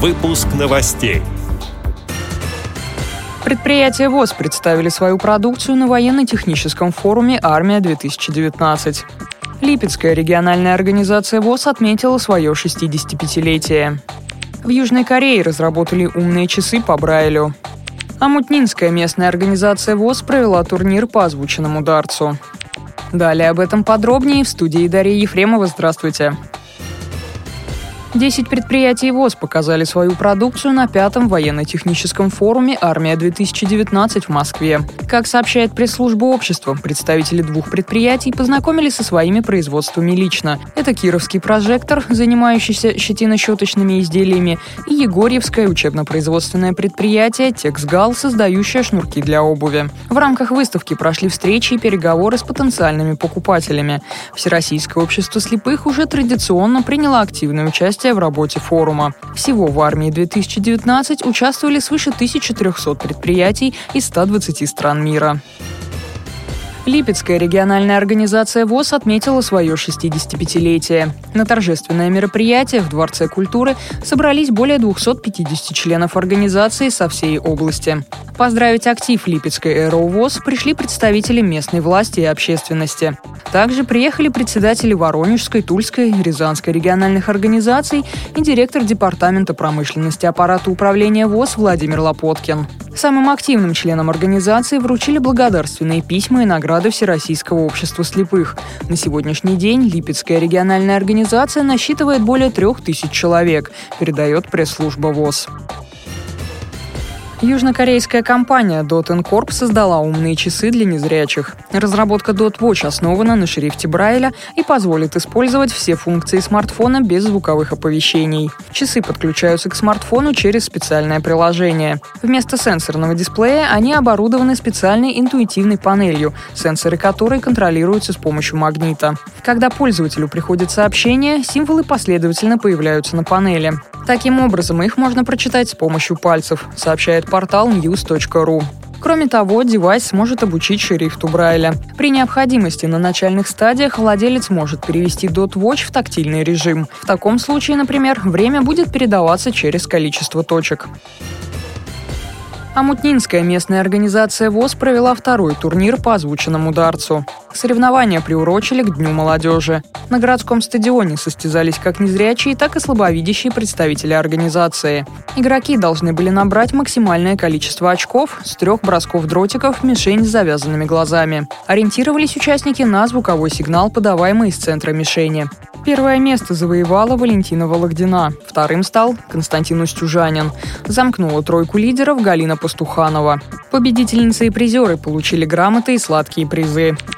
Выпуск новостей. Предприятия ВОЗ представили свою продукцию на военно-техническом форуме «Армия-2019». Липецкая региональная организация ВОЗ отметила свое 65-летие. В Южной Корее разработали умные часы по Брайлю. А Мутнинская местная организация ВОЗ провела турнир по озвученному дарцу. Далее об этом подробнее в студии Дарья Ефремова. Здравствуйте. 10 предприятий ВОЗ показали свою продукцию на пятом военно-техническом форуме «Армия-2019» в Москве. Как сообщает пресс-служба общества, представители двух предприятий познакомились со своими производствами лично. Это Кировский прожектор, занимающийся щетино-щеточными изделиями, и Егорьевское учебно-производственное предприятие «Тексгал», создающее шнурки для обуви. В рамках выставки прошли встречи и переговоры с потенциальными покупателями. Всероссийское общество слепых уже традиционно приняло активное участие участие в работе форума. Всего в армии 2019 участвовали свыше 1300 предприятий из 120 стран мира. Липецкая региональная организация ВОЗ отметила свое 65-летие. На торжественное мероприятие в Дворце культуры собрались более 250 членов организации со всей области. Поздравить актив Липецкой ВОЗ пришли представители местной власти и общественности. Также приехали председатели Воронежской, Тульской, Рязанской региональных организаций и директор Департамента промышленности аппарата управления ВОЗ Владимир Лопоткин. Самым активным членам организации вручили благодарственные письма и награды Всероссийского общества слепых. На сегодняшний день Липецкая региональная организация насчитывает более трех тысяч человек, передает пресс-служба ВОЗ. Южнокорейская компания Dot Corp создала умные часы для незрячих. Разработка Dot Watch основана на шрифте Брайля и позволит использовать все функции смартфона без звуковых оповещений. Часы подключаются к смартфону через специальное приложение. Вместо сенсорного дисплея они оборудованы специальной интуитивной панелью, сенсоры которой контролируются с помощью магнита. Когда пользователю приходит сообщение, символы последовательно появляются на панели. Таким образом, их можно прочитать с помощью пальцев, сообщает портал news.ru. Кроме того, девайс сможет обучить шрифту Брайля. При необходимости на начальных стадиях владелец может перевести Dot Watch в тактильный режим. В таком случае, например, время будет передаваться через количество точек. А Мутнинская местная организация ВОЗ провела второй турнир по озвученному дарцу. Соревнования приурочили к Дню молодежи. На городском стадионе состязались как незрячие, так и слабовидящие представители организации. Игроки должны были набрать максимальное количество очков с трех бросков дротиков в мишень с завязанными глазами. Ориентировались участники на звуковой сигнал, подаваемый из центра мишени. Первое место завоевала Валентина Вологдина. Вторым стал Константин Устюжанин. Замкнула тройку лидеров Галина Пастуханова. Победительницы и призеры получили грамоты и сладкие призы.